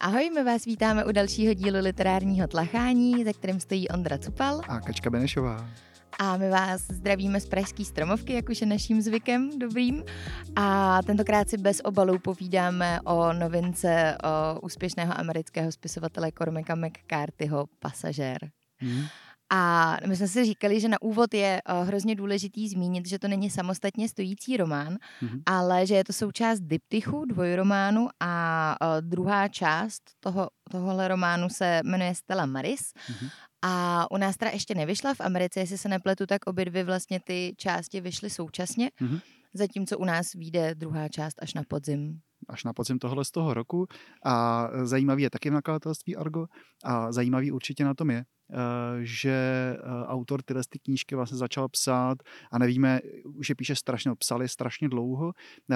Ahoj, my vás vítáme u dalšího dílu literárního tlachání, za kterým stojí Ondra Cupal. A Kačka Benešová. A my vás zdravíme z Pražské stromovky, jak už je naším zvykem dobrým. A tentokrát si bez obalů povídáme o novince o úspěšného amerického spisovatele Cormaca McCarthyho Pasažér. Hmm. A my jsme si říkali, že na úvod je uh, hrozně důležitý zmínit, že to není samostatně stojící román, mm-hmm. ale že je to součást diptychu, dvojrománu a uh, druhá část toho, tohohle románu se jmenuje Stella Maris. Mm-hmm. A u nás teda ještě nevyšla v Americe, jestli se nepletu, tak obě dvě vlastně ty části vyšly současně, mm-hmm. zatímco u nás vyjde druhá část až na podzim až na podzim tohle z toho roku. A zajímavý je taky v nakladatelství Argo a zajímavý určitě na tom je, eh, že eh, autor tyhle ty knížky vlastně začal psát a nevíme, už je píše strašně, psali strašně dlouho,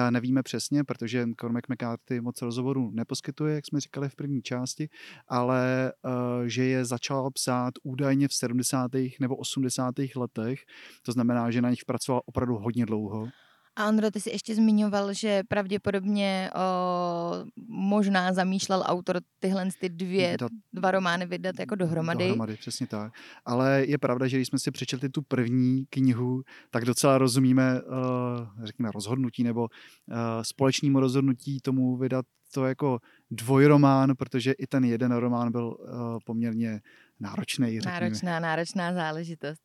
nevíme přesně, protože Cormac McCarthy moc rozhovorů neposkytuje, jak jsme říkali v první části, ale eh, že je začal psát údajně v 70. nebo 80. letech, to znamená, že na nich pracoval opravdu hodně dlouho. A Andro, ty jsi ještě zmiňoval, že pravděpodobně o, možná zamýšlel autor tyhle ty dvě, to, dva romány vydat jako dohromady. Dohromady, přesně tak. Ale je pravda, že když jsme si přečetli tu první knihu, tak docela rozumíme, uh, řekněme, rozhodnutí nebo uh, společnému rozhodnutí tomu vydat to jako dvojromán, protože i ten jeden román byl uh, poměrně náročný. Řekněme. Náročná, náročná záležitost.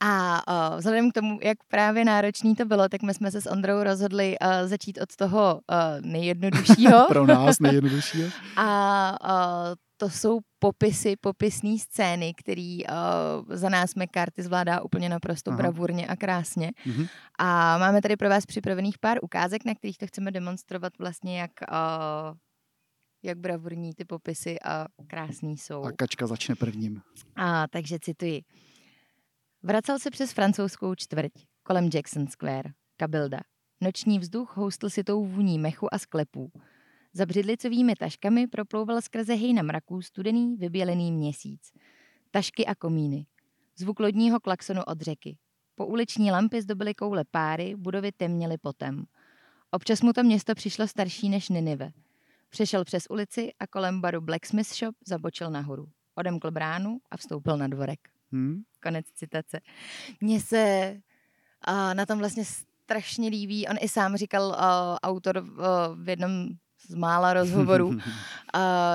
A uh, vzhledem k tomu, jak právě náročný to bylo, tak my jsme se s Ondrou rozhodli uh, začít od toho uh, nejjednoduššího. Pro nás nejjednoduššího. A uh, to jsou popisy, popisné scény, který uh, za nás McCarthy zvládá úplně naprosto Aha. bravurně a krásně. Mm-hmm. A máme tady pro vás připravených pár ukázek, na kterých to chceme demonstrovat vlastně, jak uh, jak bravurní ty popisy a krásný jsou. A Kačka začne prvním. A takže cituji. Vracel se přes francouzskou čtvrť, kolem Jackson Square, Kabilda. Noční vzduch houstl si tou vůní mechu a sklepů. Za břidlicovými taškami proplouval skrze hejna mraků studený, vybělený měsíc. Tašky a komíny. Zvuk lodního klaxonu od řeky. Po uliční lampy zdobily koule páry, budovy temněly potem. Občas mu to město přišlo starší než Ninive – Přešel přes ulici a kolem baru Blacksmith Shop zabočil nahoru. Odemkl bránu a vstoupil na dvorek. Hmm. Konec citace. Mně se uh, na tom vlastně strašně líbí. On i sám říkal, uh, autor uh, v jednom z mála rozhovorů, uh,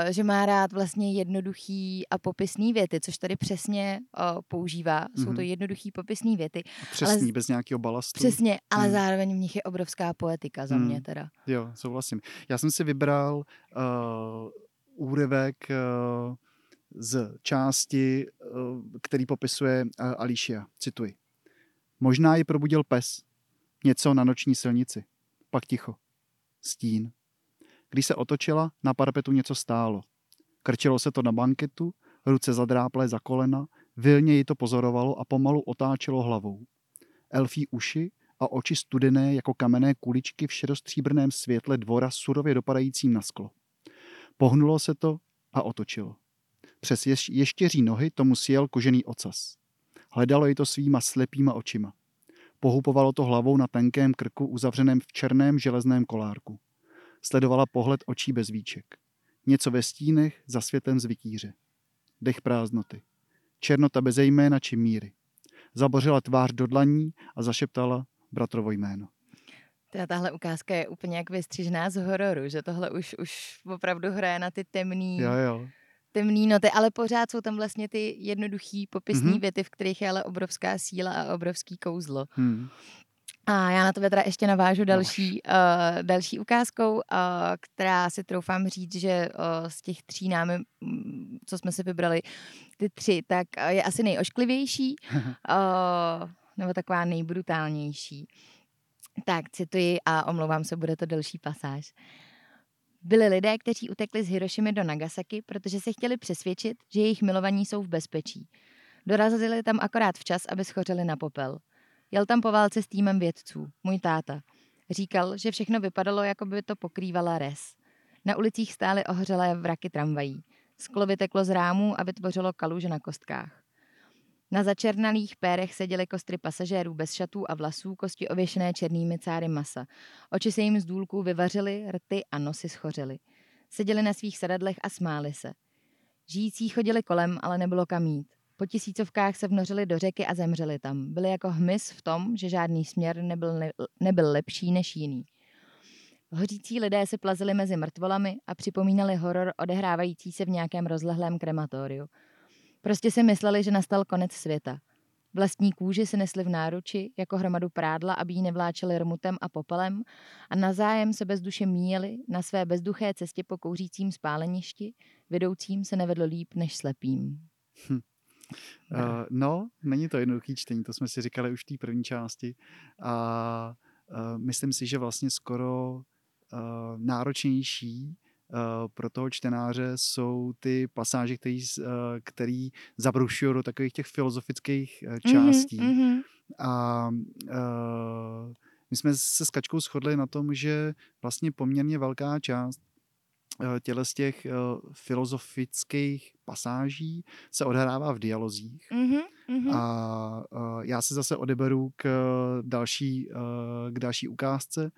že má rád vlastně jednoduchý a popisný věty, což tady přesně uh, používá. Jsou to mhm. jednoduchý popisný věty. Přesný, ale, bez nějakého balastu. Přesně, ale hmm. zároveň v nich je obrovská poetika za hmm. mě teda. Jo, souhlasím. Já jsem si vybral uh, úryvek uh, z části, uh, který popisuje uh, Alicia. Cituji. Možná ji probudil pes. Něco na noční silnici. Pak ticho. Stín. Když se otočila, na parapetu něco stálo. Krčilo se to na banketu, ruce zadráplé za kolena, vilně ji to pozorovalo a pomalu otáčelo hlavou. Elfí uši a oči studené jako kamenné kuličky v šerostříbrném světle dvora surově dopadajícím na sklo. Pohnulo se to a otočilo. Přes ješ- ještěří nohy tomu sjel kožený ocas. Hledalo ji to svýma slepýma očima. Pohupovalo to hlavou na tenkém krku uzavřeném v černém železném kolárku. Sledovala pohled očí bez víček. Něco ve stínech za světem z vytíře. Dech prázdnoty. Černota bez jména či míry. Zabořila tvář do dlaní a zašeptala bratrovo jméno. Tahle ukázka je úplně jak vystřížená z hororu, že tohle už, už opravdu hraje na ty temný, jo, jo. temný noty, ale pořád jsou tam vlastně ty jednoduchý popisní mm-hmm. věty, v kterých je ale obrovská síla a obrovský kouzlo. Hmm. A já na tebe teda ještě navážu další, uh, další ukázkou, uh, která si troufám říct, že uh, z těch tří námi, mm, co jsme si vybrali, ty tři, tak uh, je asi nejošklivější, uh, nebo taková nejbrutálnější. Tak cituji a omlouvám se, bude to delší pasáž. Byli lidé, kteří utekli z Hirošimy do Nagasaki, protože se chtěli přesvědčit, že jejich milovaní jsou v bezpečí. Dorazili tam akorát včas, aby schořeli na popel. Jel tam po válce s týmem vědců, můj táta. Říkal, že všechno vypadalo, jako by to pokrývala res. Na ulicích stály ohřelé vraky tramvají. Sklo vyteklo z rámů a vytvořilo kaluže na kostkách. Na začernalých pérech seděly kostry pasažérů bez šatů a vlasů, kosti ověšené černými cáry masa. Oči se jim z důlků vyvařily, rty a nosy schořily. Seděli na svých sedadlech a smáli se. Žijící chodili kolem, ale nebylo kam jít. Po tisícovkách se vnořili do řeky a zemřeli tam. Byli jako hmyz v tom, že žádný směr nebyl, ne, nebyl lepší než jiný. Hořící lidé se plazili mezi mrtvolami a připomínali horor odehrávající se v nějakém rozlehlém krematoriu. Prostě si mysleli, že nastal konec světa. Vlastní kůži si nesli v náruči jako hromadu prádla, aby ji nevláčeli rmutem a popelem a na zájem se bezduše míjeli na své bezduché cestě po kouřícím spáleništi, vedoucím se nevedlo líp než slepým. Hm. Uh, no, není to jednoduchý čtení, to jsme si říkali už v té první části. A uh, myslím si, že vlastně skoro uh, náročnější pro toho čtenáře jsou ty pasáže, který, který zabrušují do takových těch filozofických mhm, částí. Mm-hmm. A uh, my jsme se s Kačkou shodli na tom, že vlastně poměrně velká část těle z těch uh, filozofických pasáží se odhrává v dialozích. Mm-hmm. A uh, já se zase odeberu k další, k další ukázce,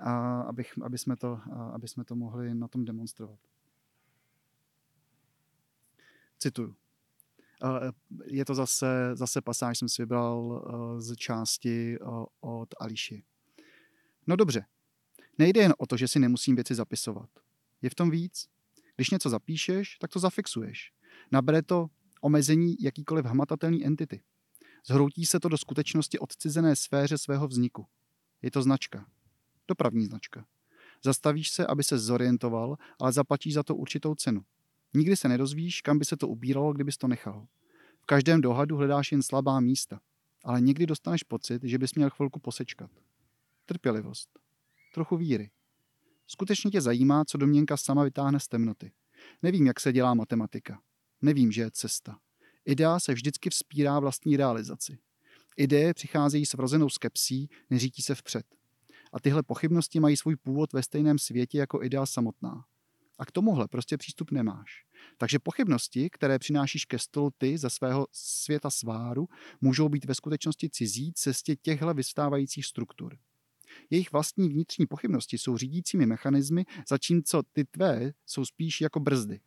a abych, aby, jsme to, aby jsme to mohli na tom demonstrovat. Cituju. Je to zase, zase pasáž, jsem si vybral z části od Ališi. No dobře, nejde jen o to, že si nemusím věci zapisovat. Je v tom víc. Když něco zapíšeš, tak to zafixuješ. Nabere to omezení jakýkoliv hmatatelný entity. Zhroutí se to do skutečnosti odcizené sféře svého vzniku. Je to značka dopravní značka. Zastavíš se, aby se zorientoval, ale zaplatíš za to určitou cenu. Nikdy se nedozvíš, kam by se to ubíralo, kdybys to nechal. V každém dohadu hledáš jen slabá místa, ale někdy dostaneš pocit, že bys měl chvilku posečkat. Trpělivost. Trochu víry. Skutečně tě zajímá, co domněnka sama vytáhne z temnoty. Nevím, jak se dělá matematika. Nevím, že je cesta. Idea se vždycky vzpírá vlastní realizaci. Ideje přicházejí s vrozenou skepsí, neřítí se vpřed. A tyhle pochybnosti mají svůj původ ve stejném světě jako idea samotná. A k tomuhle prostě přístup nemáš. Takže pochybnosti, které přinášíš ke stolu ty ze svého světa sváru, můžou být ve skutečnosti cizí cestě těchto vystávajících struktur. Jejich vlastní vnitřní pochybnosti jsou řídícími mechanismy, zatímco ty tvé jsou spíš jako brzdy.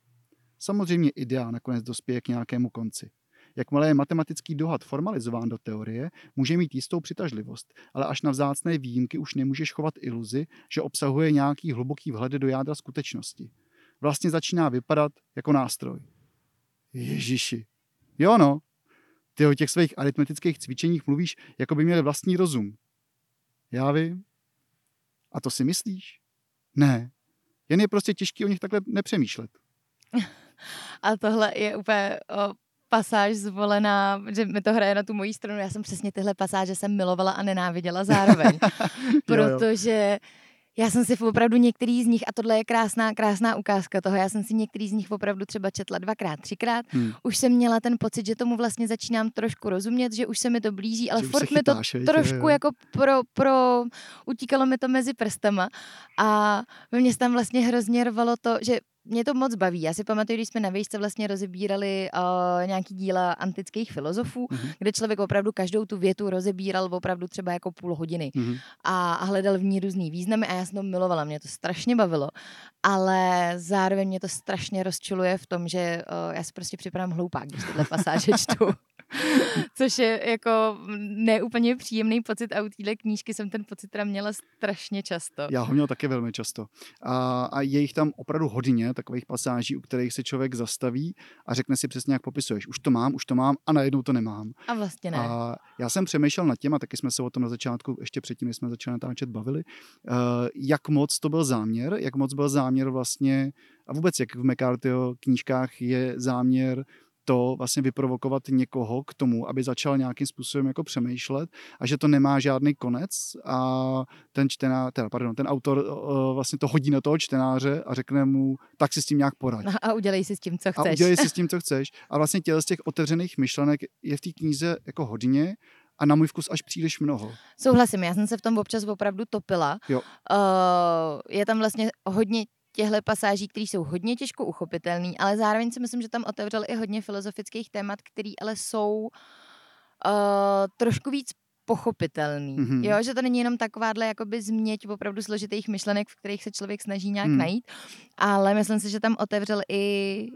Samozřejmě idea nakonec dospěje k nějakému konci. Jakmile je matematický dohad formalizován do teorie, může mít jistou přitažlivost, ale až na vzácné výjimky už nemůžeš chovat iluzi, že obsahuje nějaký hluboký vhled do jádra skutečnosti. Vlastně začíná vypadat jako nástroj. Ježiši. Jo no, ty o těch svých aritmetických cvičeních mluvíš, jako by měli vlastní rozum. Já vím. A to si myslíš? Ne. Jen je prostě těžký o nich takhle nepřemýšlet. A tohle je úplně o, pasáž zvolená, že mi to hraje na tu moji stranu. Já jsem přesně tyhle pasáže jsem milovala a nenáviděla zároveň. protože já jsem si opravdu některý z nich, a tohle je krásná, krásná ukázka toho, já jsem si některý z nich opravdu třeba četla dvakrát, třikrát. Hmm. Už jsem měla ten pocit, že tomu vlastně začínám trošku rozumět, že už se mi to blíží, ale že furt mi to trošku jo. jako pro, pro, utíkalo mi to mezi prstama a ve mně tam vlastně hrozně rvalo to, že mě to moc baví. Já si pamatuju, když jsme na výšce vlastně rozebírali uh, nějaký díla antických filozofů, mm-hmm. kde člověk opravdu každou tu větu rozebíral opravdu třeba jako půl hodiny mm-hmm. a, a hledal v ní různý významy a já jsem to milovala, mě to strašně bavilo, ale zároveň mě to strašně rozčuluje v tom, že uh, já si prostě připadám hloupák, když tyhle pasáže čtu. Což je jako neúplně příjemný pocit a u téhle knížky jsem ten pocit teda měla strašně často. Já ho měl taky velmi často. A, a je jich tam opravdu hodně, takových pasáží, u kterých se člověk zastaví a řekne si přesně, jak popisuješ. Už to mám, už to mám a najednou to nemám. A vlastně ne. A já jsem přemýšlel nad tím, a taky jsme se o tom na začátku, ještě předtím, než jsme začali natáčet, bavili, uh, jak moc to byl záměr, jak moc byl záměr vlastně, a vůbec jak v McCarthyho knížkách je záměr to vlastně vyprovokovat někoho k tomu, aby začal nějakým způsobem jako přemýšlet a že to nemá žádný konec a ten čtená, teda, pardon, ten autor uh, vlastně to hodí na toho čtenáře a řekne mu, tak si s tím nějak poraď. No a udělej si s tím, co chceš. A udělej si s tím, co chceš. A vlastně těle z těch otevřených myšlenek je v té knize jako hodně a na můj vkus až příliš mnoho. Souhlasím, já jsem se v tom občas opravdu topila. Jo. Uh, je tam vlastně hodně těchto pasáží, které jsou hodně těžko uchopitelné, ale zároveň si myslím, že tam otevřel i hodně filozofických témat, které ale jsou uh, trošku víc pochopitelný. Mm-hmm. Jo, že to není jenom takováhle jakoby změť opravdu složitých myšlenek, v kterých se člověk snaží nějak mm. najít, ale myslím si, že tam otevřel i,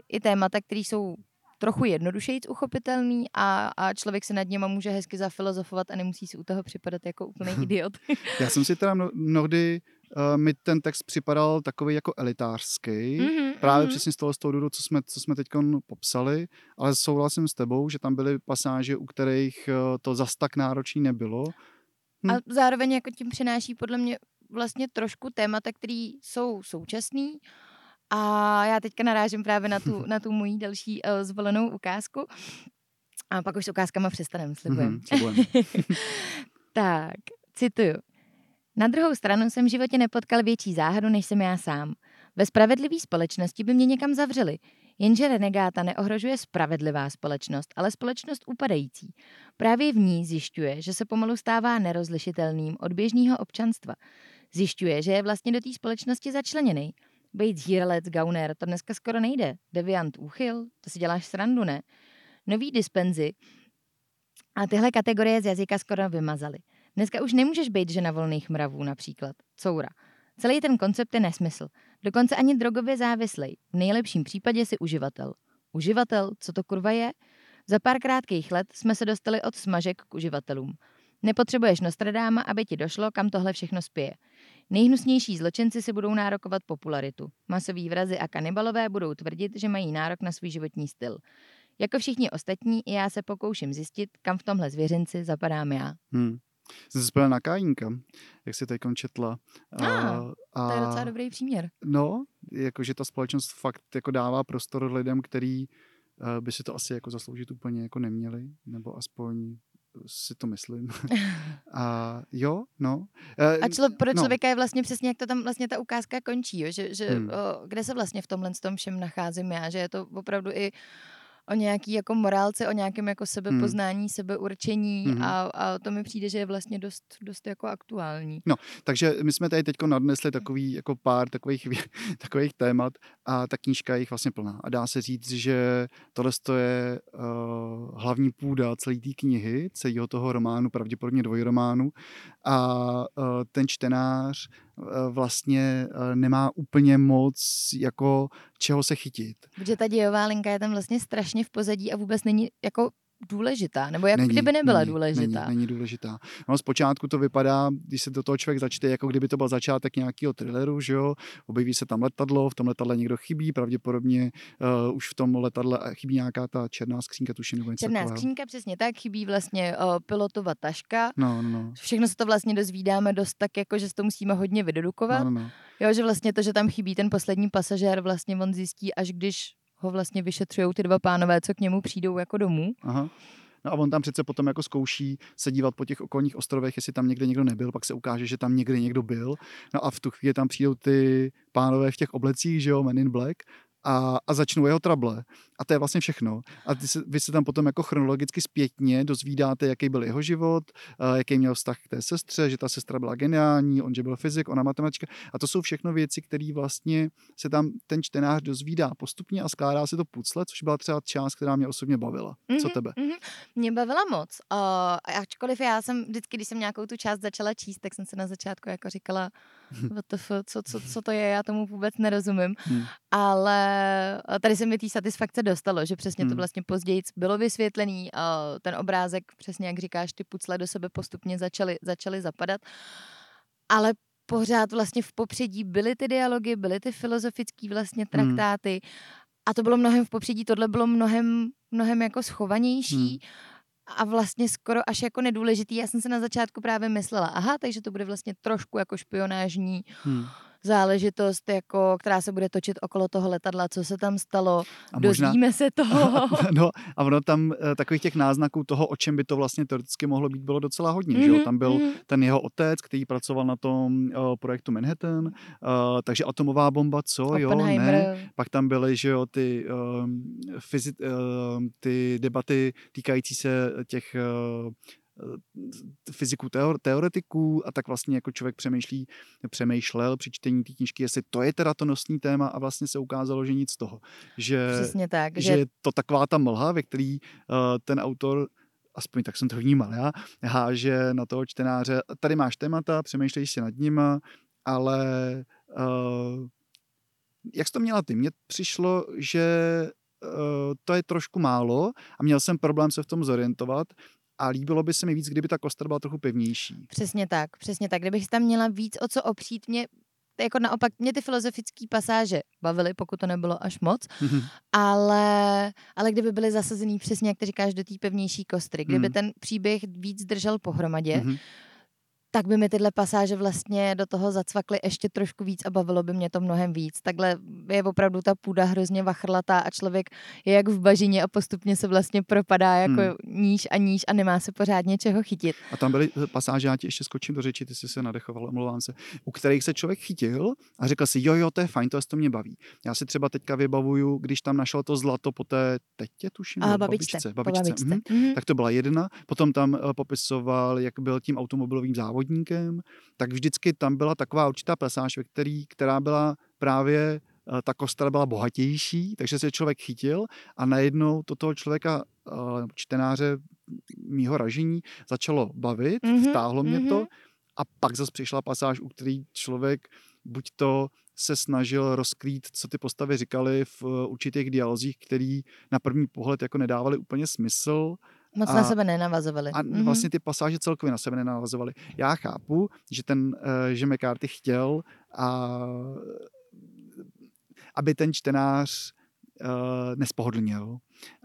i témata, které jsou trochu jednodušeji uchopitelný a, a člověk se nad něma může hezky zafilozofovat a nemusí si u toho připadat jako úplný idiot. Já jsem si teda mnohdy uh, mi ten text připadal takový jako elitářský, mm-hmm, právě mm-hmm. přesně z toho, z toho důvodu, co jsme, co jsme teď popsali, ale souhlasím s tebou, že tam byly pasáže, u kterých uh, to zas tak náročný nebylo. Hm. A zároveň jako tím přináší podle mě vlastně trošku témata, které jsou současný, a já teďka narážím právě na tu, na tu moji další uh, zvolenou ukázku. A pak už s ukázkama přestaneme, slibujem. Mm-hmm, tak, cituju. Na druhou stranu jsem v životě nepotkal větší záhadu, než jsem já sám. Ve spravedlivé společnosti by mě někam zavřeli. Jenže renegáta neohrožuje spravedlivá společnost, ale společnost upadající. Právě v ní zjišťuje, že se pomalu stává nerozlišitelným od běžného občanstva. Zjišťuje, že je vlastně do té společnosti začleněný. Bejt zíralec, gauner, to dneska skoro nejde. Deviant, úchyl, to si děláš srandu, ne? Nový dispenzy a tyhle kategorie z jazyka skoro vymazaly. Dneska už nemůžeš být žena volných mravů například. Coura. Celý ten koncept je nesmysl. Dokonce ani drogově závislej. V nejlepším případě si uživatel. Uživatel, co to kurva je? Za pár krátkých let jsme se dostali od smažek k uživatelům. Nepotřebuješ Nostradáma, aby ti došlo, kam tohle všechno spěje. Nejhnusnější zločinci si budou nárokovat popularitu. Masoví vrazy a kanibalové budou tvrdit, že mají nárok na svůj životní styl. Jako všichni ostatní, i já se pokouším zjistit, kam v tomhle zvěřinci zapadám já. Hmm. Jsem se spojil na Kajínka, jak si teď četla. A, a, to je docela dobrý příměr. No, jakože ta společnost fakt jako dává prostor lidem, který uh, by si to asi jako zasloužit úplně jako neměli, nebo aspoň si to myslím. a jo, no. E, a člo, pro no. člověka je vlastně přesně, jak to tam vlastně ta ukázka končí, jo? že, že hmm. o, kde se vlastně v tomhle tom všem nacházím já, že je to opravdu i o nějaký jako morálce, o nějakém jako sebepoznání, hmm. sebeurčení hmm. a, a to mi přijde, že je vlastně dost, dost jako aktuální. No, takže my jsme tady teď nadnesli takový jako pár takových, takových témat a ta knížka je jich vlastně plná. A dá se říct, že tohle je uh, hlavní půda celé té knihy, celého toho románu, pravděpodobně dvojrománu a uh, ten čtenář vlastně uh, nemá úplně moc jako čeho se chytit. Protože ta dějová linka je tam vlastně strašně v pozadí a vůbec není jako důležitá, nebo jako není, kdyby nebyla není, důležitá. Není, není důležitá. No zpočátku to vypadá, když se do toho člověk začte, jako kdyby to byl začátek nějakého thrilleru, že jo, objeví se tam letadlo, v tom letadle někdo chybí, pravděpodobně uh, už v tom letadle chybí nějaká ta černá skřínka, tuším, nebo něco Černá takového. skřínka, přesně tak, chybí vlastně uh, pilotova taška. No, no, no. Všechno se to vlastně dozvídáme dost tak, jako že to musíme hodně vydedukovat. No, no, no. Jo, že vlastně to, že tam chybí ten poslední pasažér, vlastně on zjistí, až když ho vlastně vyšetřují ty dva pánové, co k němu přijdou jako domů. Aha. No a on tam přece potom jako zkouší se dívat po těch okolních ostrovech, jestli tam někde někdo nebyl, pak se ukáže, že tam někde někdo byl. No a v tu chvíli tam přijdou ty pánové v těch oblecích, že jo, Men in Black a, a začnou jeho trable. A to je vlastně všechno. A ty se, vy se tam potom jako chronologicky zpětně dozvídáte, jaký byl jeho život, uh, jaký měl vztah k té sestře, že ta sestra byla geniální, on že byl fyzik, ona matematička. A to jsou všechno věci, které vlastně se tam ten čtenář dozvídá postupně a skládá se to pucle, což byla třeba část, která mě osobně bavila. Mm-hmm, Co mhm, tebe? Mm-hmm. Mě bavila moc. Uh, ačkoliv já jsem vždycky, když jsem nějakou tu část začala číst, tak jsem se na začátku jako říkala, WTF, co, co, co to je, já tomu vůbec nerozumím. Hmm. Ale tady se mi té satisfakce dostalo, že přesně hmm. to vlastně později bylo vysvětlený, ten obrázek, přesně jak říkáš, ty pucle do sebe postupně začaly, začaly zapadat. Ale pořád vlastně v popředí byly ty dialogy, byly ty filozofické vlastně hmm. traktáty hmm. a to bylo mnohem v popředí, tohle bylo mnohem, mnohem jako schovanější. Hmm a vlastně skoro až jako nedůležitý. Já jsem se na začátku právě myslela, aha, takže to bude vlastně trošku jako špionážní hmm záležitost, jako, která se bude točit okolo toho letadla, co se tam stalo, a možná, dozvíme se toho. no a ono tam eh, takových těch náznaků toho, o čem by to vlastně teoreticky mohlo být, bylo docela hodně. Mm-hmm. Že jo? Mhm, tam byl mm-hmm. ten jeho otec, který pracoval na tom uh, projektu Manhattan, uh, takže atomová bomba, co, jo, ne. Pak tam byly, že jo, ty, uh, fyzi- uh, ty debaty týkající se těch uh, fyziku teor, teoretiků a tak vlastně jako člověk přemýšlí, přemýšlel při čtení té knížky, jestli to je teda to nosní téma a vlastně se ukázalo, že nic z toho. Že, Přesně tak. Že, že je to taková ta mlha, ve který uh, ten autor aspoň tak jsem to vnímal já, háže na toho čtenáře, tady máš témata, přemýšlej si nad nima, ale uh, jak jsi to měla ty? Mně přišlo, že uh, to je trošku málo a měl jsem problém se v tom zorientovat a líbilo by se mi víc, kdyby ta kostra byla trochu pevnější. Přesně tak, přesně tak. Kdybych tam měla víc o co opřít, mě jako naopak mě ty filozofické pasáže bavily, pokud to nebylo až moc, mm-hmm. ale, ale kdyby byly zasazený přesně, jak ty říkáš, do té pevnější kostry, kdyby mm. ten příběh víc držel pohromadě, mm-hmm tak by mi tyhle pasáže vlastně do toho zacvakly ještě trošku víc a bavilo by mě to mnohem víc. Takhle je opravdu ta půda hrozně vachrlatá a člověk je jak v bažině a postupně se vlastně propadá jako hmm. níž a níž a nemá se pořádně čeho chytit. A tam byly pasáže, já ti ještě skočím do řeči, ty jsi se nadechoval, omlouvám se, u kterých se člověk chytil a řekl si, jo, jo, to je fajn, to, to mě baví. Já si třeba teďka vybavuju, když tam našel to zlato po té tetě, tuším, a, babičce, babičce, babičce. Mhm. Mm-hmm. tak to byla jedna. Potom tam uh, popisoval, jak byl tím automobilovým závodem závodníkem, tak vždycky tam byla taková určitá pasáž, ve který, která byla právě eh, ta kostra byla bohatější, takže se člověk chytil a najednou to toho člověka, eh, čtenáře mýho ražení, začalo bavit, mm-hmm, vtáhlo mě mm-hmm. to a pak zase přišla pasáž, u který člověk buď to se snažil rozkrýt, co ty postavy říkali v eh, určitých dialozích, který na první pohled jako nedávali úplně smysl, Moc a, na sebe nenavazovali. A mm-hmm. vlastně ty pasáže celkově na sebe nenavazovaly. Já chápu, že ten, eh, že McCarthy chtěl, a, aby ten čtenář uh, nespohodlněl,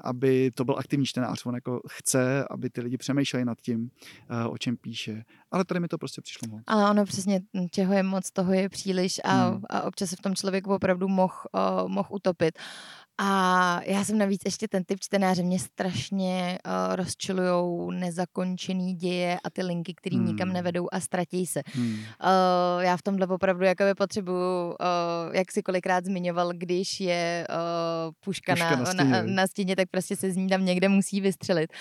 aby to byl aktivní čtenář. On jako chce, aby ty lidi přemýšleli nad tím, uh, o čem píše. Ale tady mi to prostě přišlo moc. Ale ono přesně, čeho je moc, toho je příliš a, hmm. a občas se v tom člověk opravdu mohl uh, moh utopit. A já jsem navíc ještě ten typ čtenáře, mě strašně uh, rozčilují nezakončený děje a ty linky, které hmm. nikam nevedou a ztratí se. Hmm. Uh, já v tomhle opravdu jakoby potřebuju, uh, jak si kolikrát zmiňoval, když je uh, puška, puška na, na, stíně. na, na stíně, tak prostě se z ní tam někde musí vystřelit.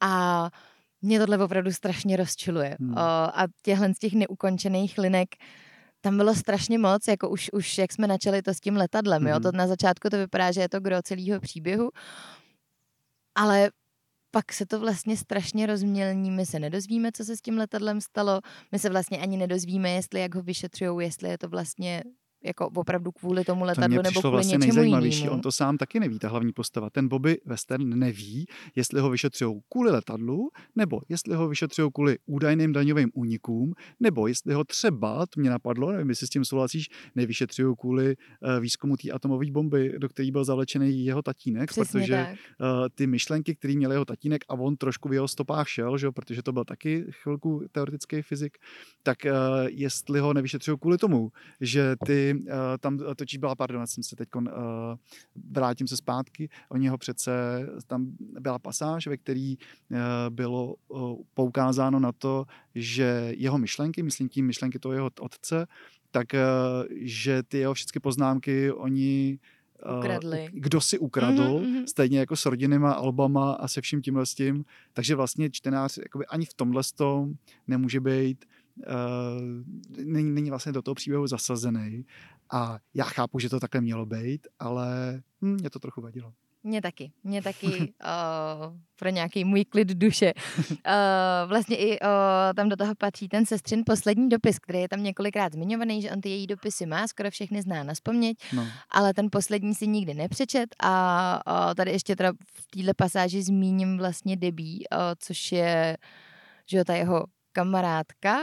A mě tohle opravdu strašně rozčiluje. Hmm. Uh, a těchhle z těch neukončených linek tam bylo strašně moc, jako už, už jak jsme načali to s tím letadlem, mm. jo, to mhm. na začátku to vypadá, že je to gro celého příběhu, ale pak se to vlastně strašně rozmělní, my se nedozvíme, co se s tím letadlem stalo, my se vlastně ani nedozvíme, jestli jak ho vyšetřují, jestli je to vlastně jako opravdu kvůli tomu letadlu to nebo kvůli vlastně něčemu nejzajímavější. Jinému. On to sám taky neví, ta hlavní postava. Ten Bobby Western neví, jestli ho vyšetřují kvůli letadlu, nebo jestli ho vyšetřují kvůli údajným daňovým únikům, nebo jestli ho třeba, to mě napadlo, nevím, jestli s tím souhlasíš, nevyšetřují kvůli uh, výzkumu té atomové bomby, do které byl zavlečený jeho tatínek, Přesně protože tak. Uh, ty myšlenky, které měl jeho tatínek a on trošku v jeho stopách šel, že, protože to byl taky chvilku teoretický fyzik, tak uh, jestli ho nevyšetřují kvůli tomu, že ty uh, tam točí byla, pardon, jsem se teď uh, vrátím se zpátky, oni ho přece, tam byla pasáž, ve který uh, bylo uh, poukázáno na to, že jeho myšlenky, myslím tím myšlenky toho jeho otce, tak uh, že ty jeho všechny poznámky oni Ukradli. kdo si ukradl, mm-hmm. stejně jako s rodinnýma albama a se vším tímhle s tím. Takže vlastně čtenář jakoby ani v tomhle tom nemůže být uh, není, není vlastně do toho příběhu zasazený. A já chápu, že to takhle mělo být, ale hm, mě to trochu vadilo. Mě taky, mě taky uh, pro nějaký můj klid duše. Uh, vlastně i uh, tam do toho patří ten sestřin poslední dopis, který je tam několikrát zmiňovaný, že on ty její dopisy má, skoro všechny zná na vzpomněť, no. ale ten poslední si nikdy nepřečet a uh, tady ještě teda v této pasáži zmíním vlastně Debí, uh, což je že jo, ta jeho kamarádka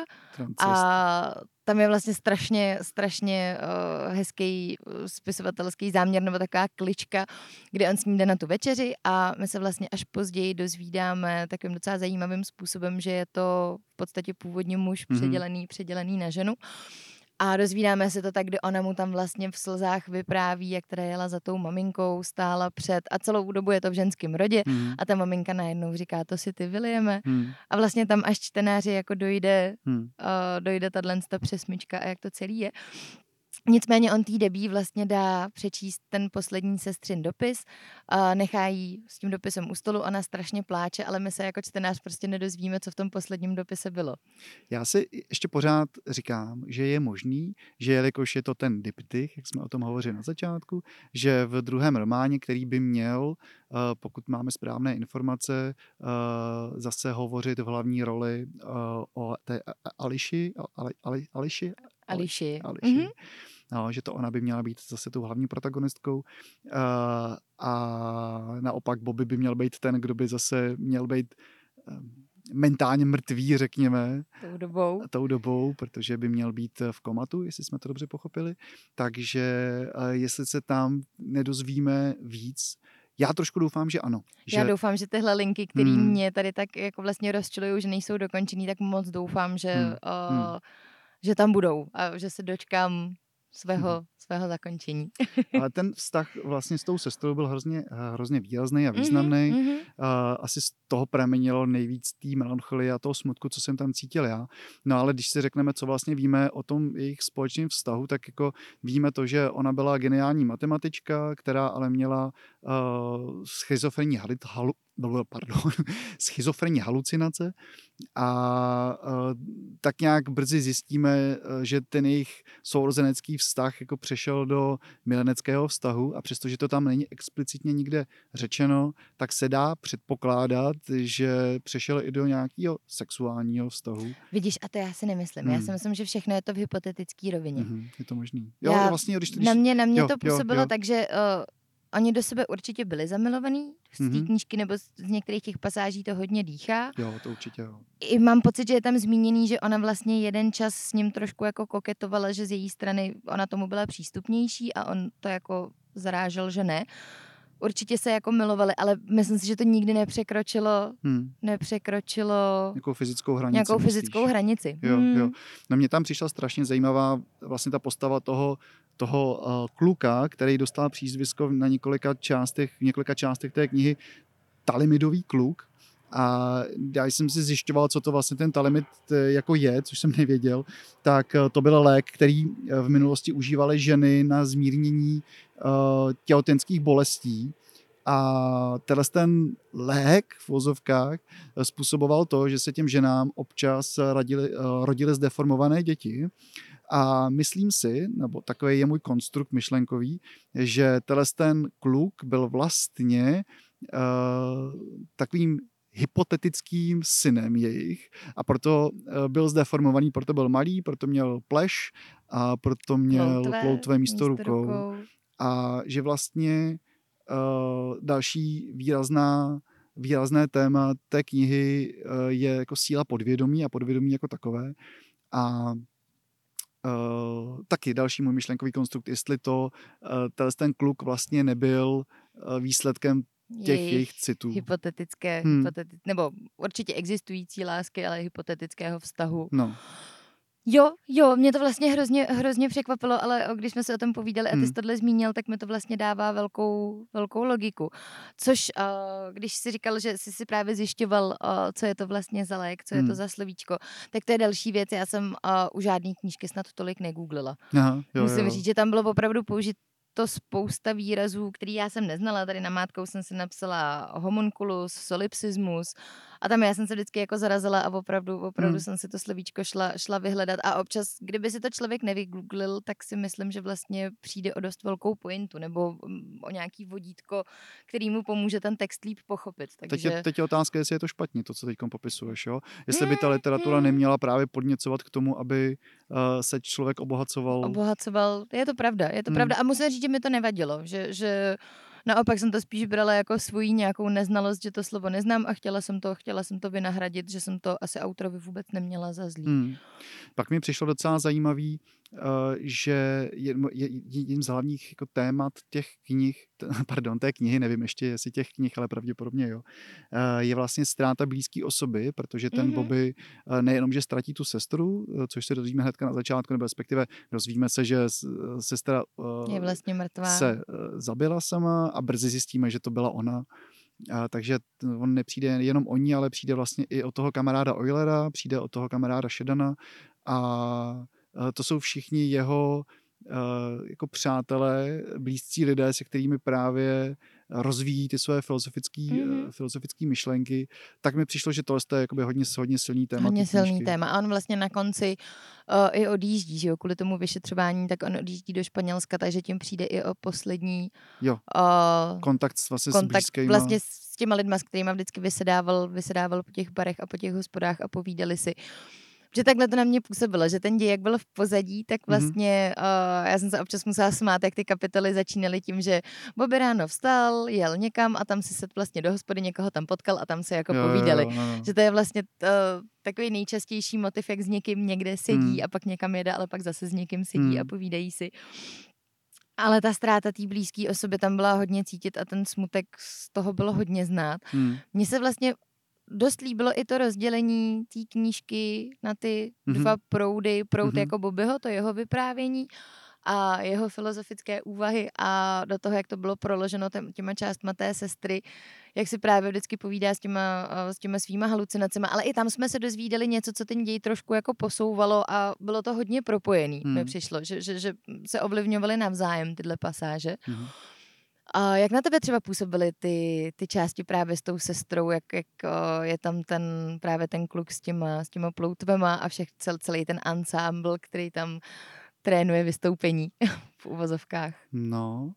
a tam je vlastně strašně, strašně uh, hezký uh, spisovatelský záměr nebo taková klička, kde on s ním jde na tu večeři a my se vlastně až později dozvídáme takovým docela zajímavým způsobem, že je to v podstatě původně muž mm-hmm. předělený, předělený na ženu. A dozvídáme se to tak, kdy ona mu tam vlastně v slzách vypráví, jak teda jela za tou maminkou, stála před a celou dobu je to v ženském rodě hmm. a ta maminka najednou říká, to si ty vylijeme. Hmm. A vlastně tam až čtenáři jako dojde, hmm. uh, dojde tato ta přesmička a jak to celý je. Nicméně on tý debí vlastně dá přečíst ten poslední sestřin dopis, nechá jí s tím dopisem u stolu, ona strašně pláče, ale my se jako čtenář prostě nedozvíme, co v tom posledním dopise bylo. Já si ještě pořád říkám, že je možný, že jelikož je to ten diptych, jak jsme o tom hovořili na začátku, že v druhém románě, který by měl, eh, pokud máme správné informace, eh, zase hovořit v hlavní roli eh, o té Ališi, Ali, Ališi, Ališi. Ališi. Mm-hmm no, že to ona by měla být zase tou hlavní protagonistkou uh, a naopak Bobby by měl být ten, kdo by zase měl být uh, mentálně mrtvý, řekněme. Tou dobou. Tou dobou, protože by měl být v komatu, jestli jsme to dobře pochopili. Takže uh, jestli se tam nedozvíme víc, já trošku doufám, že ano. Že... Já doufám, že tyhle linky, které hmm. mě tady tak jako vlastně rozčilují, že nejsou dokončený, tak moc doufám, že, hmm. Uh, hmm. že tam budou a že se dočkám svého, mm-hmm. svého zakončení. Ale ten vztah vlastně s tou sestrou byl hrozně, hrozně výrazný a mhm, významný. Mm-hmm. Asi z toho premenilo nejvíc té melancholie a toho smutku, co jsem tam cítil já. No ale když si řekneme, co vlastně víme o tom jejich společném vztahu, tak jako víme to, že ona byla geniální matematička, která ale měla uh, schizofrenní halu, pardon, schizofrenní halucinace a uh, tak nějak brzy zjistíme, uh, že ten jejich sourozenecký vztah jako přešel do mileneckého vztahu a přestože to tam není explicitně nikde řečeno, tak se dá předpokládat, že přešel i do nějakého sexuálního vztahu. Vidíš, a to já si nemyslím. Hmm. Já si myslím, že všechno je to v hypotetické rovině. Hmm, je to možný. Jo, já, vlastně, když, když... Na mě, na mě jo, to působilo jo, jo. tak, že uh, oni do sebe určitě byli zamilovaní, z té mm-hmm. knížky nebo z některých těch pasáží to hodně dýchá. Jo, to určitě jo. I mám pocit, že je tam zmíněný, že ona vlastně jeden čas s ním trošku jako koketovala, že z její strany ona tomu byla přístupnější a on to jako zarážel, že ne. Určitě se jako milovali, ale myslím si, že to nikdy nepřekročilo, hmm. nepřekročilo nějakou fyzickou hranici. Nějakou fyzickou myslíš? hranici. Jo, hmm. jo. No mě tam přišla strašně zajímavá vlastně ta postava toho toho uh, kluka, který dostal přízvisko na několika částech, v několika částech té knihy talimidový kluk. A já jsem si zjišťoval, co to vlastně ten talimid eh, jako je, což jsem nevěděl, tak eh, to byl lék, který v minulosti užívaly ženy na zmírnění těhotenských bolestí. A tenhle ten lék v vozovkách způsoboval to, že se těm ženám občas radili, rodily zdeformované děti a myslím si, nebo takový je můj konstrukt myšlenkový, že tenhle ten kluk byl vlastně uh, takovým hypotetickým synem jejich a proto uh, byl zdeformovaný, proto byl malý, proto měl pleš a proto měl ploutve, ploutve místo, místo rukou. rukou. A že vlastně uh, další výrazná výrazné téma té knihy je jako síla podvědomí a podvědomí jako takové. A Uh, taky další můj myšlenkový konstrukt, jestli to uh, ten kluk vlastně nebyl uh, výsledkem těch jejich, jejich citů. Hypotetické, hmm. hypoteti- nebo určitě existující lásky, ale hypotetického vztahu. No. Jo, jo, mě to vlastně hrozně, hrozně překvapilo, ale když jsme se o tom povídali a ty hmm. jsi tohle zmínil, tak mi to vlastně dává velkou, velkou logiku. Což, uh, když jsi říkal, že jsi si právě zjišťoval, uh, co je to vlastně za lék, co hmm. je to hmm. za slovíčko, tak to je další věc. Já jsem uh, u žádné knížky snad tolik negooglila. Aha, jo, Musím jo. říct, že tam bylo opravdu použit to spousta výrazů, který já jsem neznala. Tady na mátkou jsem si napsala homunculus, solipsismus a tam já jsem se vždycky jako zarazila a opravdu, opravdu hmm. jsem si to slovíčko šla, šla vyhledat a občas, kdyby si to člověk nevygooglil, tak si myslím, že vlastně přijde o dost velkou pointu nebo mm, o nějaký vodítko, který mu pomůže ten text líp pochopit. Takže... Teď, je, teď je otázka, jestli je to špatně, to, co teď popisuješ. Jo? Jestli by ta hmm, literatura hmm. neměla právě podněcovat k tomu, aby uh, se člověk obohacoval. Obohacoval, je to pravda, je to hmm. pravda. A musím říct, že mi to nevadilo, že, že Naopak jsem to spíš brala jako svoji nějakou neznalost, že to slovo neznám a chtěla jsem to, chtěla jsem to vynahradit, že jsem to asi autorovi vůbec neměla za zlý. Hmm. Pak mi přišlo docela zajímavý, že jedním z hlavních jako témat těch knih, pardon, té knihy, nevím ještě jestli těch knih, ale pravděpodobně jo, eh, je vlastně ztráta blízké osoby, protože ten mm-hmm. Bobby eh, nejenom, že ztratí tu sestru, což se dozvíme hnedka na začátku, nebo respektive dozvíme se, že sestra je vlastně mrtvá. se zabila sama a brzy zjistíme, že to byla ona. A, takže on nepřijde jenom o ní, ale přijde vlastně i o toho kamaráda Oilera, přijde o toho kamaráda Shedana a Eh, to jsou všichni jeho uh, jako přátelé, blízcí lidé, se kterými právě rozvíjí ty své filozofické mm-hmm. filozofické myšlenky, tak mi přišlo, že tohle je jakoby hodně, hodně silný téma. Hodně silný téma. A on vlastně na konci uh, i odjíždí, že jo, kvůli tomu vyšetřování, tak on odjíždí do Španělska, takže tím přijde i o poslední jo. Uh, kontakt vlastně kontakt s blízkýma. vlastně s těma lidma, s kterými vždycky vysedával, vysedával po těch barech a po těch hospodách a povídali si že takhle to na mě působilo, že ten děj, jak byl v pozadí, tak mhm. vlastně mm-hmm. uh, já jsem se občas musela smát, jak ty kapitoly začínaly tím, že Bobby ráno vstal, jel někam a tam si se vlastně do hospody někoho tam potkal a tam se jako jo, povídali. Jo, no, no. Že to je vlastně uh, takový nejčastější motiv, jak s někým někde sedí mm. a pak někam jede, ale pak zase s někým sedí mm. a povídají si. Ale ta ztráta té blízké osoby tam byla hodně cítit a ten smutek z toho bylo hodně znát. Hmm. Mně se vlastně dost líbilo i to rozdělení té knížky na ty mm-hmm. dva proudy. Proud mm-hmm. jako Bobbyho, to jeho vyprávění a jeho filozofické úvahy a do toho, jak to bylo proloženo těma částma té sestry, jak si právě vždycky povídá s těma, s těma svýma halucinacemi, ale i tam jsme se dozvídali něco, co ten děj trošku jako posouvalo a bylo to hodně propojený, hmm. mi přišlo, že, že, že se ovlivňovaly navzájem tyhle pasáže. Hmm. A jak na tebe třeba působily ty, ty části právě s tou sestrou, jak, jak je tam ten právě ten kluk s těma, s těma ploutvema a všech cel, celý ten ansámbl, který tam trénuje vystoupení v uvozovkách? No,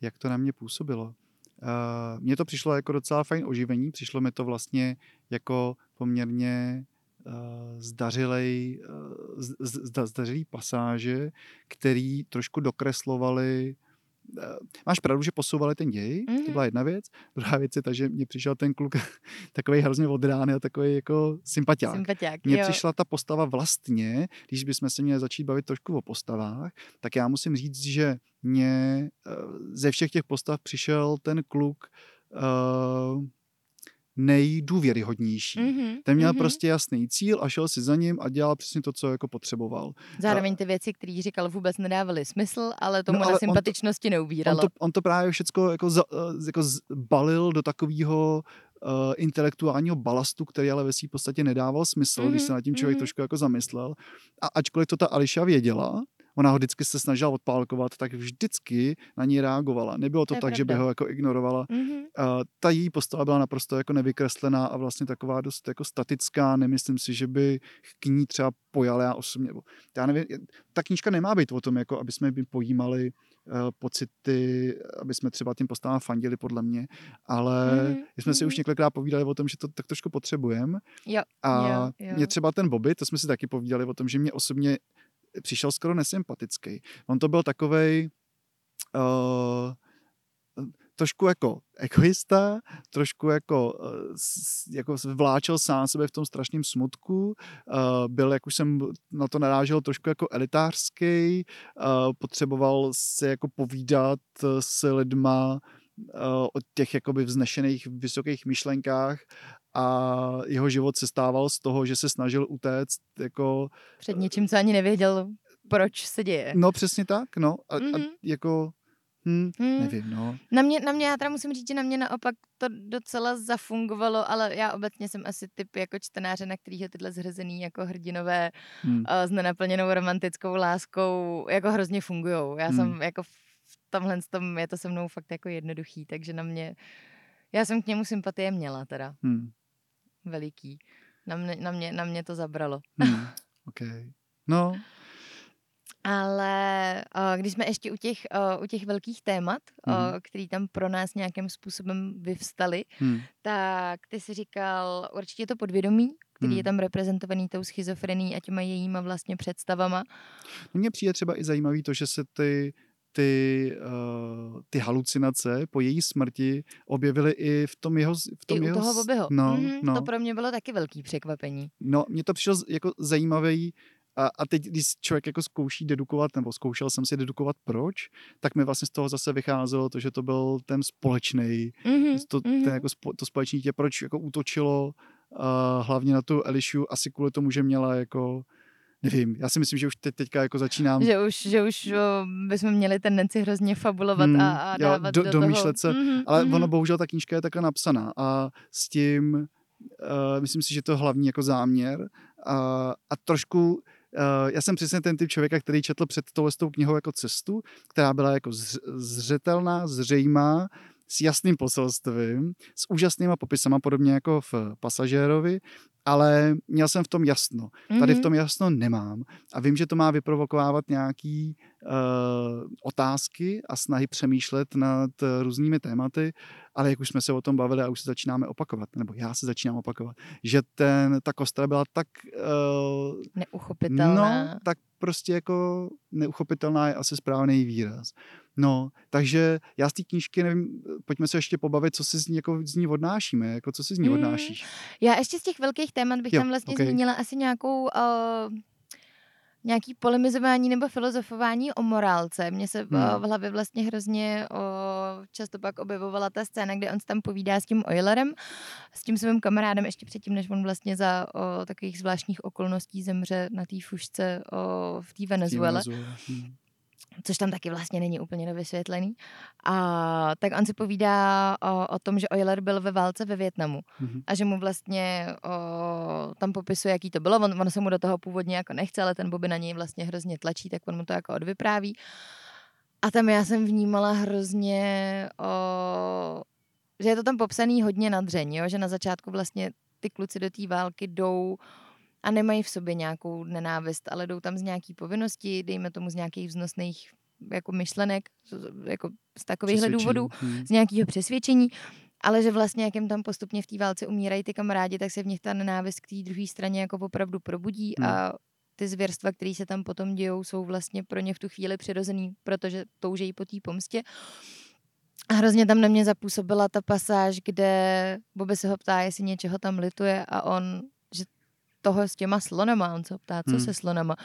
jak to na mě působilo? Uh, mně to přišlo jako docela fajn oživení, přišlo mi to vlastně jako poměrně uh, zdařilej, uh, zdařilý pasáže, který trošku dokreslovali Eh, máš pravdu, že posouvali ten děj, mm-hmm. to byla jedna věc. Druhá věc je ta, že mně přišel ten kluk takový hrozně odrány a takový jako sympatiák. sympatiák mně přišla ta postava vlastně, když bychom se měli začít bavit trošku o postavách, tak já musím říct, že mě eh, ze všech těch postav přišel ten kluk uh, nejdůvěryhodnější. Mm-hmm, Ten měl mm-hmm. prostě jasný cíl a šel si za ním a dělal přesně to, co jako potřeboval. Zároveň ty věci, které říkal, vůbec nedávaly smysl, ale tomu no, ale na sympatičnosti on to, neubíralo. On to, on to právě všechno jako, za, eh, jako balil do takového uh, intelektuálního balastu, který ale ve svým podstatě nedával smysl, mm-hmm, když se nad tím člověk mm-hmm. trošku jako zamyslel. A ačkoliv to ta Ališa věděla, ona ho vždycky se snažila odpálkovat, tak vždycky na ní reagovala. Nebylo to, to tak, pravda. že by ho jako ignorovala. Mm-hmm. Uh, ta její postava byla naprosto jako nevykreslená a vlastně taková dost jako statická. Nemyslím si, že by k ní třeba pojala já osobně. Já nevím, ta knížka nemá být o tom, jako aby jsme by pojímali uh, pocity, aby jsme třeba tím postavám fandili podle mě, ale mm-hmm. jsme si už mhm. několikrát povídali o tom, že to tak trošku potřebujeme. A jo, jo. mě třeba ten Bobby, to jsme si taky povídali o tom, že mě osobně přišel skoro nesympatický. On to byl takovej uh, trošku jako egoista, trošku jako, eh, jako vláčel sám sebe v tom strašném smutku, uh, byl, jak už jsem na to narážel, trošku jako elitářský, potřeboval se jako povídat s lidma o těch jakoby vznešených vysokých myšlenkách a jeho život se stával z toho, že se snažil utéct jako... Před něčím, co ani nevěděl, proč se děje. No přesně tak, no. A, mm-hmm. a mhm. jako... Hmm, hmm. Nevím, no. Na mě, na mě, já teda musím říct, že na mě naopak to docela zafungovalo, ale já obecně jsem asi typ jako čtenáře, na kterýho tyhle zhrzený jako hrdinové hmm. uh, s nenaplněnou romantickou láskou jako hrozně fungujou. Já hmm. jsem jako v tomhle tom je to se mnou fakt jako jednoduchý, takže na mě, já jsem k němu sympatie měla teda. Hmm veliký. Na mě, na mě, na mě to zabralo. Hmm, okay. No. Ale o, když jsme ještě u těch, o, u těch velkých témat, hmm. o, který tam pro nás nějakým způsobem vyvstaly, hmm. tak ty si říkal, určitě to podvědomí, který hmm. je tam reprezentovaný tou schizofrení a těma jejíma vlastně představama. No mně přijde třeba i zajímavý to, že se ty ty, uh, ty halucinace po její smrti objevily i v tom jeho... V tom I jeho, u toho Bobbyho. No, mm-hmm, no. To pro mě bylo taky velký překvapení. No, mně to přišlo jako zajímavý a, a teď, když člověk jako zkouší dedukovat, nebo zkoušel jsem si dedukovat proč, tak mi vlastně z toho zase vycházelo to, že to byl ten společný, mm-hmm, to, mm-hmm. ten jako spo, to společný tě, proč jako útočilo uh, hlavně na tu Elišu, asi kvůli tomu, že měla jako nevím, já si myslím, že už teď, teďka jako začínám. Že už, že už o, bychom měli tendenci hrozně fabulovat mm, a, a dávat jo, do, do domýšlet toho. se, mm-hmm, ale mm-hmm. ono bohužel ta knížka je takhle napsaná a s tím uh, myslím si, že to je hlavní jako záměr a, a trošku uh, já jsem přesně ten typ člověka, který četl před tou knihou jako cestu, která byla jako zřetelná, zřejmá, s jasným poselstvím, s úžasnýma popisama, podobně jako v pasažérovi, ale měl jsem v tom jasno. Tady v mhm. tom jasno nemám a vím, že to má vyprovokovávat nějaký uh, otázky a snahy přemýšlet nad různými tématy, ale jak už jsme se o tom bavili a už se začínáme opakovat, nebo já se začínám opakovat, že ten, ta kostra byla tak... Uh, Neuchopitelná. No, tak prostě jako neuchopitelná je asi správný výraz. No, takže já z té knížky, nevím, pojďme se ještě pobavit, co si z ní, jako z ní odnášíme, jako co si z ní mm. odnášíš. Já ještě z těch velkých témat bych jo, tam vlastně okay. zmínila asi nějakou... Uh nějaký polemizování nebo filozofování o morálce. Mně se hmm. v hlavě vlastně hrozně o, často pak objevovala ta scéna, kde on se tam povídá s tím Eulerem, s tím svým kamarádem ještě předtím, než on vlastně za o, takových zvláštních okolností zemře na té fušce o, v té Venezuele. Hmm což tam taky vlastně není úplně nevysvětlený. A tak on si povídá o, o tom, že Euler byl ve válce ve Větnamu mm-hmm. a že mu vlastně o, tam popisuje, jaký to bylo. On, on se mu do toho původně jako nechce, ale ten Bobby na něj vlastně hrozně tlačí, tak on mu to jako odvypráví. A tam já jsem vnímala hrozně, o, že je to tam popsaný hodně na dřeň, jo? že na začátku vlastně ty kluci do té války jdou a nemají v sobě nějakou nenávist, ale jdou tam z nějaký povinnosti, dejme tomu z nějakých vznosných jako myšlenek, jako z takovýchhle důvodů, hmm. z nějakého přesvědčení, ale že vlastně, jak jim tam postupně v té válce umírají ty kamarádi, tak se v nich ta nenávist k té druhé straně jako opravdu probudí hmm. a ty zvěrstva, které se tam potom dějou, jsou vlastně pro ně v tu chvíli přirozený, protože toužejí po té pomstě. A hrozně tam na mě zapůsobila ta pasáž, kde Bobby se ho ptá, jestli něčeho tam lituje a on toho s těma slonama. On se ptá, co hmm. se slonama.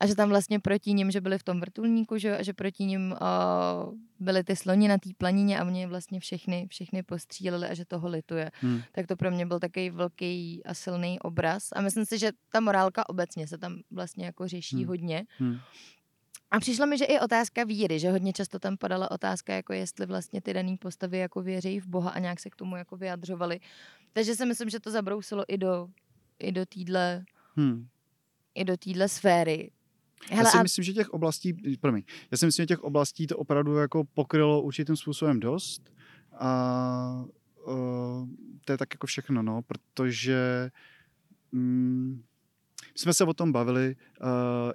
A že tam vlastně proti ním, že byli v tom vrtulníku, že, a že proti ním uh, byly ty sloni na té planině a oni vlastně všechny, všechny postříleli a že toho lituje. Hmm. Tak to pro mě byl takový velký a silný obraz. A myslím si, že ta morálka obecně se tam vlastně jako řeší hmm. hodně. Hmm. A přišlo mi, že i otázka víry, že hodně často tam padala otázka, jako jestli vlastně ty dané postavy jako věří v Boha a nějak se k tomu jako vyjadřovali. Takže si myslím, že to zabrousilo i do i do týdle, hmm. i do týdle sféry. Hele, já si a... myslím, že těch oblastí, promiň, já si myslím, že těch oblastí to opravdu jako pokrylo určitým způsobem dost a uh, to je tak jako všechno, no, protože mm, jsme se o tom bavili uh,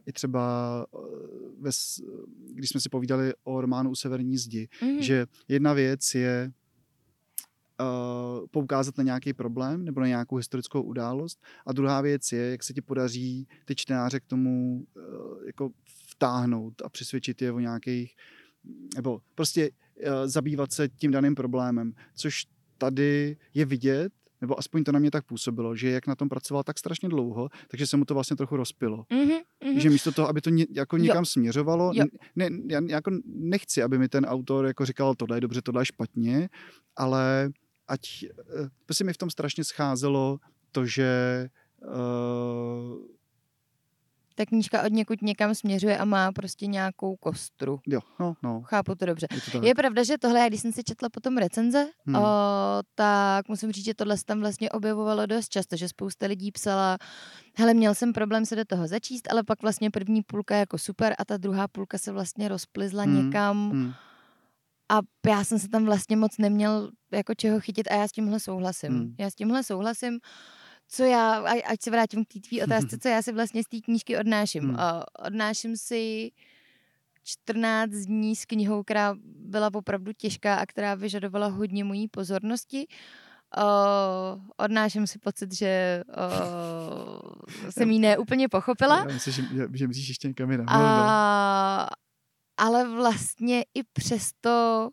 i třeba, uh, ve, když jsme si povídali o románu U severní zdi, mm-hmm. že jedna věc je uh, poukázat na nějaký problém nebo na nějakou historickou událost. A druhá věc je, jak se ti podaří ty čtenáře k tomu uh, jako vtáhnout a přesvědčit je o nějakých, nebo prostě uh, zabývat se tím daným problémem, což tady je vidět, nebo aspoň to na mě tak působilo, že jak na tom pracoval tak strašně dlouho, takže se mu to vlastně trochu rozpilo. Mm-hmm, mm-hmm. Že místo toho, aby to ně, jako někam jo. směřovalo, jo. Ne, já jako nechci, aby mi ten autor jako říkal, tohle je dobře, tohle je špatně, ale ať prostě mi v tom strašně scházelo to, že uh, ta knížka od někud někam směřuje a má prostě nějakou kostru. Jo, no, no. Chápu to dobře. Je, to je pravda, že tohle, když jsem si četla potom recenze, hmm. o, tak musím říct, že tohle se tam vlastně objevovalo dost často, že spousta lidí psala, hele, měl jsem problém se do toho začíst, ale pak vlastně první půlka jako super a ta druhá půlka se vlastně rozplizla hmm. někam. Hmm a já jsem se tam vlastně moc neměl jako čeho chytit a já s tímhle souhlasím. Hmm. Já s tímhle souhlasím. Co já, ať se vrátím k té tvý otázce, co já si vlastně z té knížky odnáším. Hmm. odnáším si 14 dní s knihou, která byla opravdu těžká a která vyžadovala hodně mojí pozornosti. Uh, odnáším si pocit, že uh, jsem ji neúplně pochopila. Já myslím, že, že myslíš ještě někam jinam. A, ale vlastně i přesto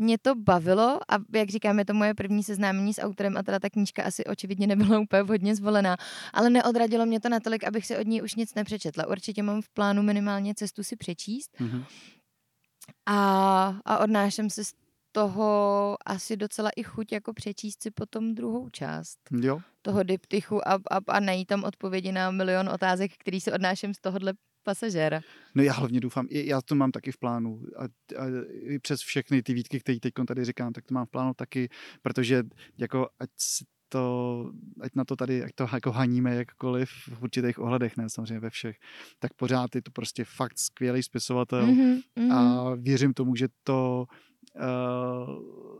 mě to bavilo a jak říkám, je to moje první seznámení s autorem a teda ta knížka asi očividně nebyla úplně hodně zvolená, ale neodradilo mě to natolik, abych si od ní už nic nepřečetla. Určitě mám v plánu minimálně cestu si přečíst mm-hmm. a, a odnáším si z toho asi docela i chuť jako přečíst si potom druhou část jo. toho diptychu a, a, a najít tam odpovědi na milion otázek, který si odnáším z tohohle pasažéra. No já hlavně doufám, já to mám taky v plánu a, a přes všechny ty výtky, které teď tady říkám, tak to mám v plánu taky, protože jako ať to, ať na to tady, ať to jako haníme jakkoliv v určitých ohledech, ne samozřejmě ve všech, tak pořád je to prostě fakt skvělý spisovatel mm-hmm, mm-hmm. a věřím tomu, že to uh,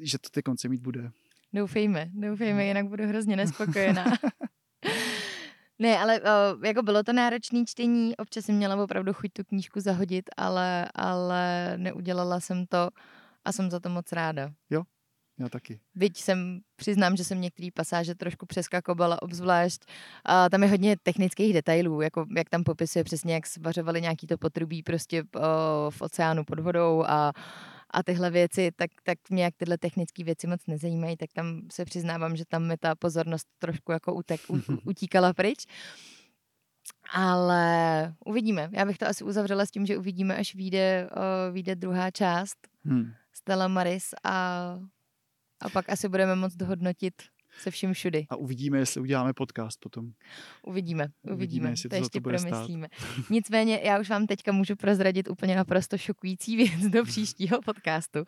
že to ty konce mít bude. Doufejme, doufejme, jinak budu hrozně nespokojená. ne, ale o, jako bylo to náročné čtení, občas jsem měla opravdu chuť tu knížku zahodit, ale, ale neudělala jsem to a jsem za to moc ráda. Jo, já taky. Byť jsem, přiznám, že jsem některé pasáže trošku přeskakovala, obzvlášť. A tam je hodně technických detailů, jako jak tam popisuje přesně, jak svařovali nějaký to potrubí prostě o, v oceánu pod vodou a a tyhle věci, tak, tak mě jak tyhle technické věci moc nezajímají, tak tam se přiznávám, že tam mi ta pozornost trošku jako utek, u, utíkala pryč. Ale uvidíme. Já bych to asi uzavřela s tím, že uvidíme, až vyjde, uh, vyjde druhá část hmm. Stella Maris a, a pak asi budeme moc dohodnotit, se vším všudy. A uvidíme, jestli uděláme podcast potom. Uvidíme, uvidíme. uvidíme jestli to, to ještě promyslíme. Stát. Nicméně já už vám teďka můžu prozradit úplně naprosto šokující věc do příštího podcastu.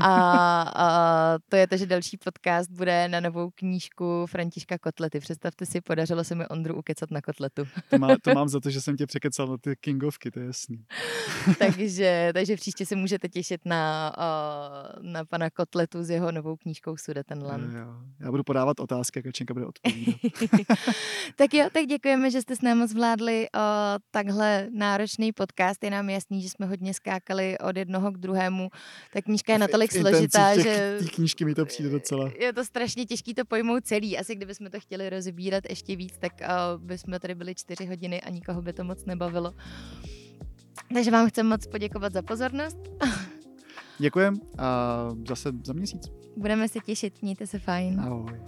A, a to je to, že další podcast bude na novou knížku Františka Kotlety. Představte si, podařilo se mi Ondru ukecat na kotletu. to, má, to mám za to, že jsem tě překecal na ty Kingovky, to je jasný. takže, takže příště se můžete těšit na, na pana Kotletu s jeho novou knížkou Sudetenland. Já budu podávat dávat otázky a Kačenka bude odpovídat. tak jo, tak děkujeme, že jste s námi zvládli o, takhle náročný podcast. Je nám jasný, že jsme hodně skákali od jednoho k druhému. Ta knížka je natolik složitá, těch, že... Těch knížky mi to přijde docela. Je to strašně těžký to pojmout celý. Asi kdybychom to chtěli rozbírat ještě víc, tak o, bychom tady byli čtyři hodiny a nikoho by to moc nebavilo. Takže vám chcem moc poděkovat za pozornost. Děkujem a zase za měsíc. Budeme se těšit, mějte se fajn. Ahoj.